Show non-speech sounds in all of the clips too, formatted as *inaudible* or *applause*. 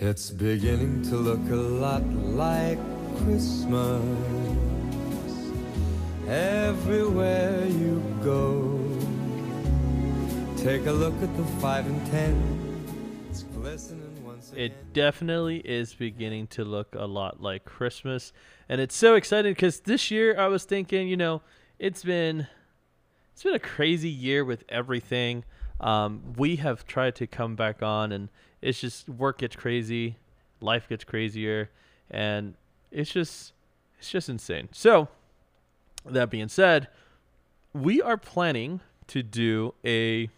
It's beginning to look a lot like Christmas everywhere you go. Take a look at the five and ten. It's glistening once again. It definitely is beginning to look a lot like Christmas, and it's so exciting because this year I was thinking, you know, it's been it's been a crazy year with everything. Um, we have tried to come back on, and it's just work gets crazy, life gets crazier, and it's just it's just insane. So, that being said, we are planning to do a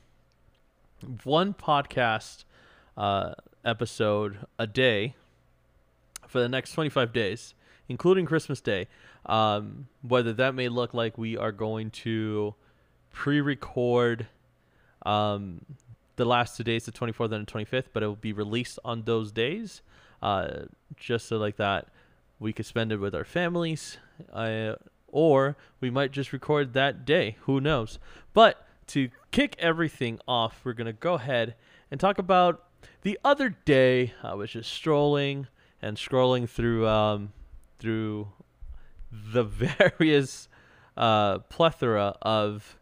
one podcast uh, episode a day for the next 25 days, including Christmas Day. Um, whether that may look like we are going to pre-record um, the last two days, the 24th and the 25th, but it will be released on those days, uh, just so like that we could spend it with our families, uh, or we might just record that day. Who knows? But to kick everything off, we're gonna go ahead and talk about the other day. I was just strolling and scrolling through um, through the *laughs* various uh, plethora of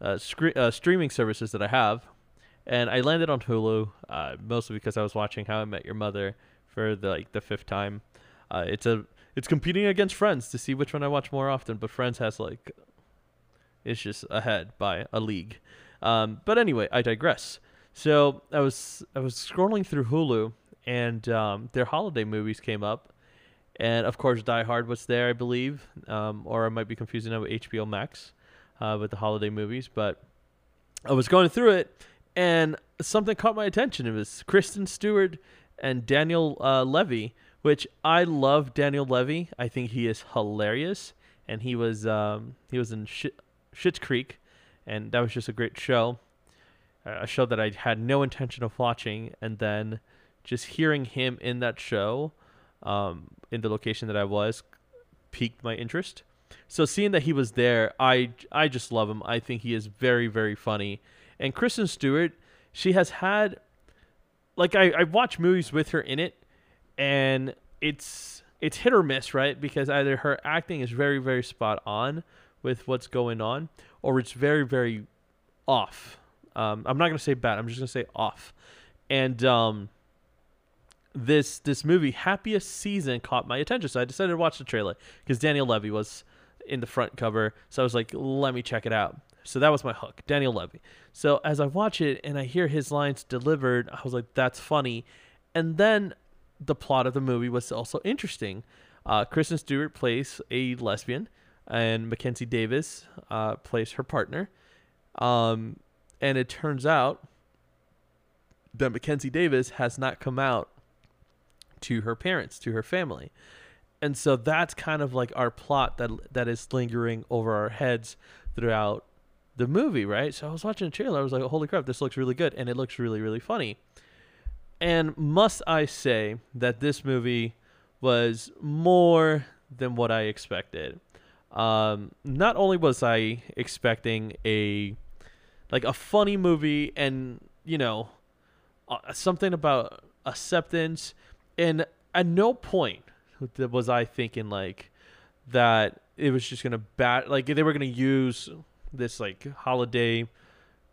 uh, scre- uh, streaming services that I have, and I landed on Hulu uh, mostly because I was watching How I Met Your Mother for the like the fifth time. Uh, it's a it's competing against Friends to see which one I watch more often, but Friends has like it's just ahead by a league. Um, but anyway, I digress. So I was I was scrolling through Hulu and um, their holiday movies came up, and of course Die Hard was there, I believe, um, or I might be confusing it with HBO Max uh, with the holiday movies. But I was going through it, and something caught my attention. It was Kristen Stewart and Daniel uh, Levy, which I love. Daniel Levy, I think he is hilarious, and he was um, he was in Shit, Schitt's Creek, and that was just a great show. A show that I had no intention of watching, and then just hearing him in that show, um, in the location that I was, piqued my interest. So seeing that he was there, I I just love him. I think he is very very funny. And Kristen Stewart, she has had, like I I watch movies with her in it, and it's it's hit or miss, right? Because either her acting is very very spot on with what's going on, or it's very very off. Um, I'm not gonna say bad. I'm just gonna say off. And um, this this movie, Happiest Season, caught my attention, so I decided to watch the trailer because Daniel Levy was in the front cover. So I was like, let me check it out. So that was my hook, Daniel Levy. So as I watch it and I hear his lines delivered, I was like, that's funny. And then the plot of the movie was also interesting. Uh, Kristen Stewart plays a lesbian, and Mackenzie Davis uh, plays her partner. Um, and it turns out that Mackenzie Davis has not come out to her parents, to her family. And so that's kind of like our plot that that is lingering over our heads throughout the movie, right? So I was watching the trailer, I was like, "Holy crap, this looks really good," and it looks really, really funny. And must I say that this movie was more than what I expected. Um, not only was I expecting a like a funny movie and you know uh, something about acceptance, and at no point was I thinking like that it was just gonna bat like they were gonna use this like holiday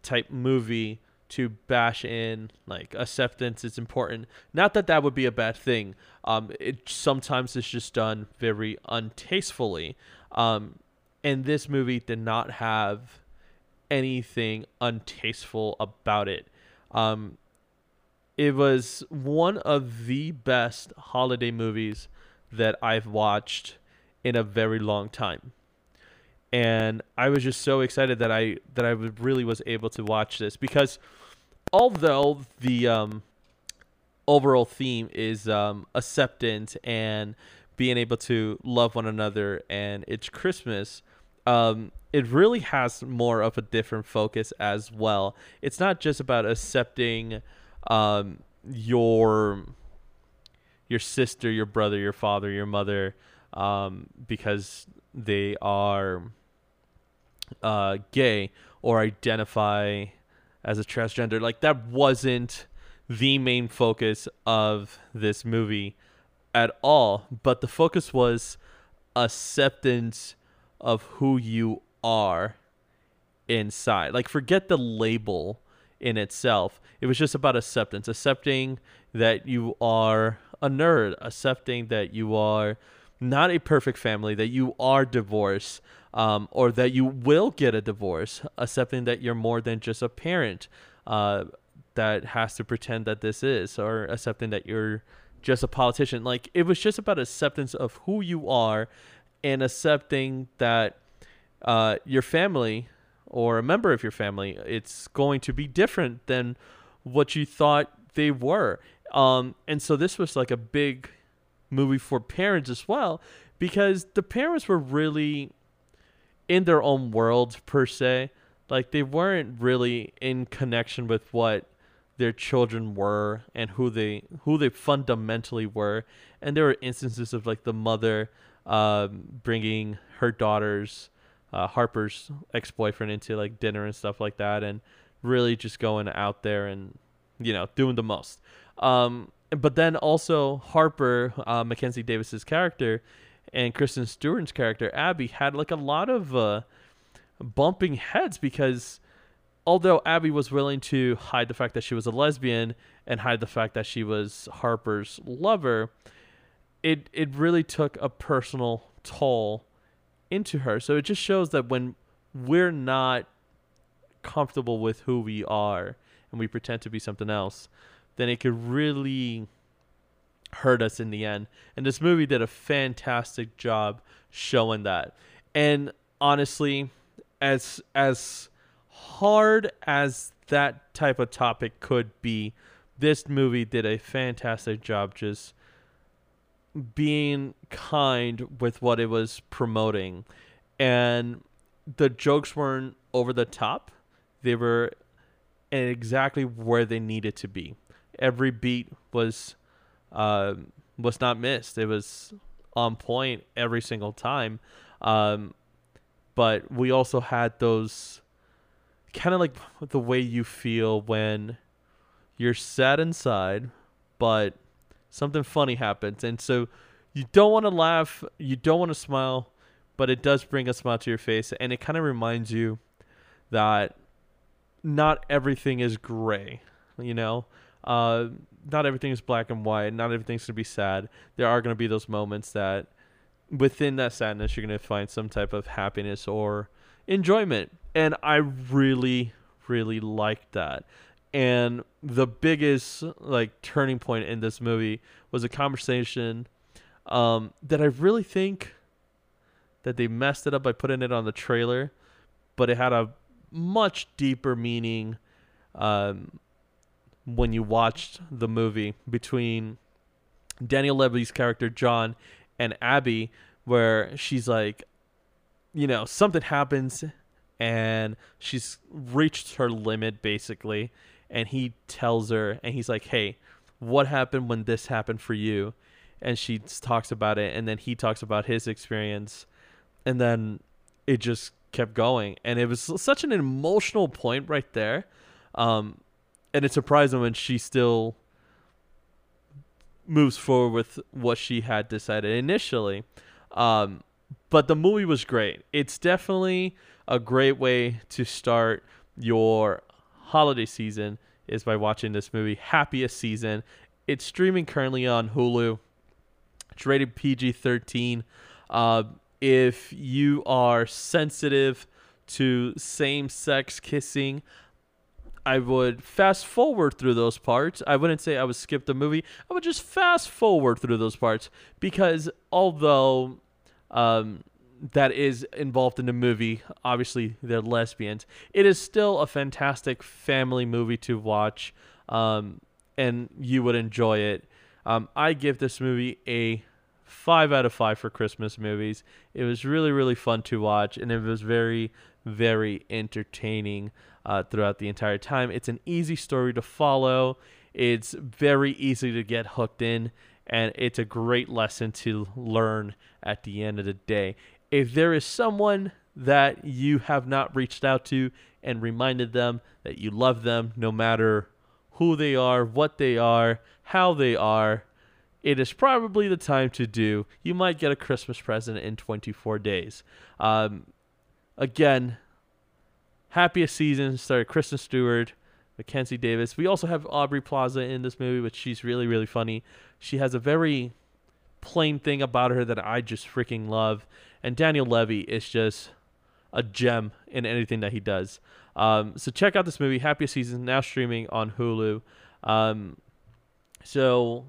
type movie to bash in like acceptance is important. Not that that would be a bad thing. Um, it sometimes it's just done very untastefully. Um, and this movie did not have anything untasteful about it. Um, it was one of the best holiday movies that I've watched in a very long time. And I was just so excited that I that I really was able to watch this because although the um, overall theme is um, acceptance and being able to love one another and it's Christmas, um, it really has more of a different focus as well. It's not just about accepting um, your your sister, your brother, your father, your mother, um, because they are uh, gay or identify as a transgender. Like that wasn't the main focus of this movie at all, but the focus was acceptance of who you are inside. Like forget the label in itself. It was just about acceptance, accepting that you are a nerd, accepting that you are not a perfect family, that you are divorced, um, or that you will get a divorce, accepting that you're more than just a parent uh, that has to pretend that this is, or accepting that you're just a politician. Like it was just about acceptance of who you are and accepting that uh, your family or a member of your family, it's going to be different than what you thought they were. Um, and so this was like a big movie for parents as well because the parents were really in their own world per se. Like they weren't really in connection with what their children were and who they who they fundamentally were. And there were instances of like the mother um, bringing her daughters uh, Harper's ex boyfriend into like dinner and stuff like that, and really just going out there and you know doing the most. Um, but then also Harper, uh, Mackenzie Davis's character, and Kristen Stewart's character Abby had like a lot of uh, bumping heads because although Abby was willing to hide the fact that she was a lesbian and hide the fact that she was Harper's lover, it it really took a personal toll into her. So it just shows that when we're not comfortable with who we are and we pretend to be something else, then it could really hurt us in the end. And this movie did a fantastic job showing that. And honestly, as as hard as that type of topic could be, this movie did a fantastic job just being kind with what it was promoting and the jokes weren't over the top they were exactly where they needed to be every beat was uh, was not missed it was on point every single time um, but we also had those kind of like the way you feel when you're sad inside but something funny happens. And so you don't want to laugh, you don't want to smile, but it does bring a smile to your face. And it kind of reminds you that not everything is gray, you know? Uh, not everything is black and white. Not everything's going to be sad. There are going to be those moments that within that sadness, you're going to find some type of happiness or enjoyment. And I really, really liked that and the biggest like turning point in this movie was a conversation um, that I really think that they messed it up by putting it on the trailer, but it had a much deeper meaning um, when you watched the movie between Daniel Levy's character John and Abby, where she's like, you know, something happens and she's reached her limit basically and he tells her and he's like hey what happened when this happened for you? And she talks about it and then he talks about his experience and then it just kept going and it was such an emotional point right there um, and it's surprising when she still moves forward with what she had decided initially um, but the movie was great it's definitely a great way to start your holiday season is by watching this movie, Happiest Season. It's streaming currently on Hulu. It's rated PG 13. Uh, if you are sensitive to same sex kissing, I would fast forward through those parts. I wouldn't say I would skip the movie. I would just fast forward through those parts because although um, that is involved in the movie. Obviously, they're lesbians. It is still a fantastic family movie to watch, um, and you would enjoy it. Um, I give this movie a five out of five for Christmas movies. It was really, really fun to watch, and it was very, very entertaining uh, throughout the entire time. It's an easy story to follow. It's very easy to get hooked in, and it's a great lesson to learn at the end of the day if there is someone that you have not reached out to and reminded them that you love them no matter who they are, what they are, how they are, it is probably the time to do. You might get a Christmas present in 24 days. Um, again, happiest season started Kristen Stewart, Mackenzie Davis. We also have Aubrey Plaza in this movie, which she's really, really funny. She has a very plain thing about her that I just freaking love. And Daniel Levy is just a gem in anything that he does. Um, so check out this movie, Happiest Season, now streaming on Hulu. Um, so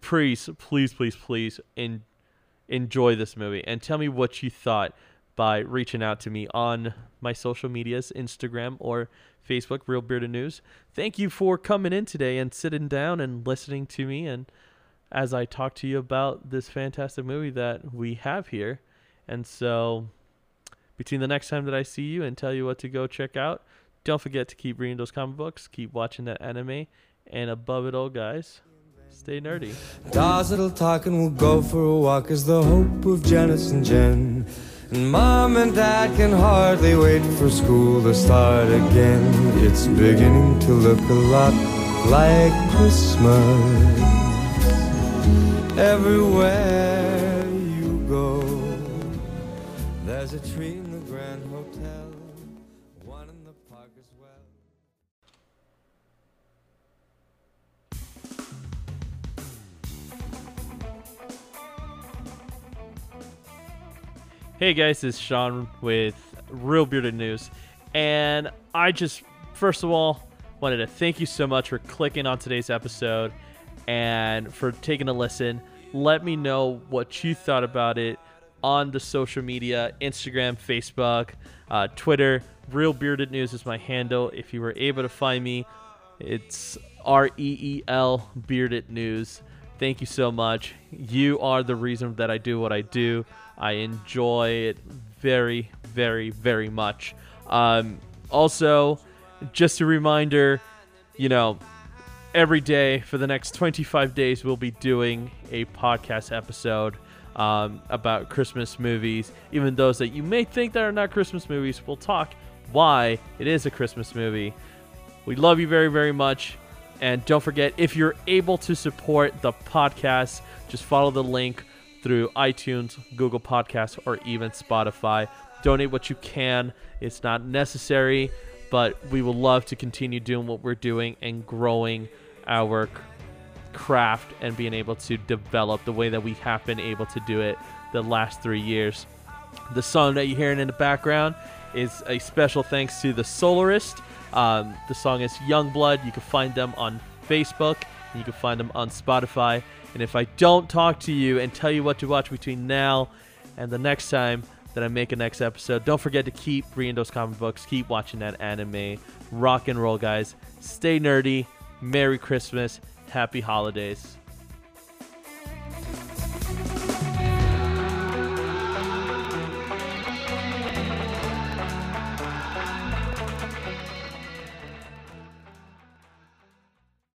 please, please, please, please enjoy this movie and tell me what you thought by reaching out to me on my social medias, Instagram or Facebook, Reel Bearded News. Thank you for coming in today and sitting down and listening to me and as I talk to you about this fantastic movie that we have here. And so between the next time that I see you and tell you what to go check out, don't forget to keep reading those comic books, keep watching that anime, and above it all, guys, stay nerdy. Dolls that'll talk and we'll go for a walk is the hope of Janice and Jen. And mom and dad can hardly wait for school to start again. It's beginning to look a lot like Christmas everywhere you go. There's a tree in the Grand Hotel, Hey guys, it's Shaun with Reel Bearded News. And I just, first of all, wanted to thank you so much for clicking on today's episode and for taking a listen. Let me know what you thought about it on the social media Instagram, Facebook, uh, Twitter. Reel Bearded News is my handle. If you were able to find me, it's R E E L Bearded News. Thank you so much. You are the reason that I do what I do. I enjoy it very, very, very much. Um, also, just a reminder, you know, every day for the next 25 days, we'll be doing a podcast episode um, about Christmas movies. Even those that you may think that are not Christmas movies, we'll talk why it is a Christmas movie. We love you very, very much. And don't forget, if you're able to support the podcast, just follow the link through iTunes, Google Podcasts, or even Spotify. Donate what you can. It's not necessary, but we would love to continue doing what we're doing and growing our craft and being able to develop the way that we have been able to do it the last three years. The song that you're hearing in the background is a special thanks to the Solarist. Um, the song is Young Blood. You can find them on Facebook. You can find them on Spotify. And if I don't talk to you and tell you what to watch between now and the next time that I make a next episode, don't forget to keep reading those comic books. Keep watching that anime. Rock and roll, guys. Stay nerdy. Merry Christmas. Happy holidays.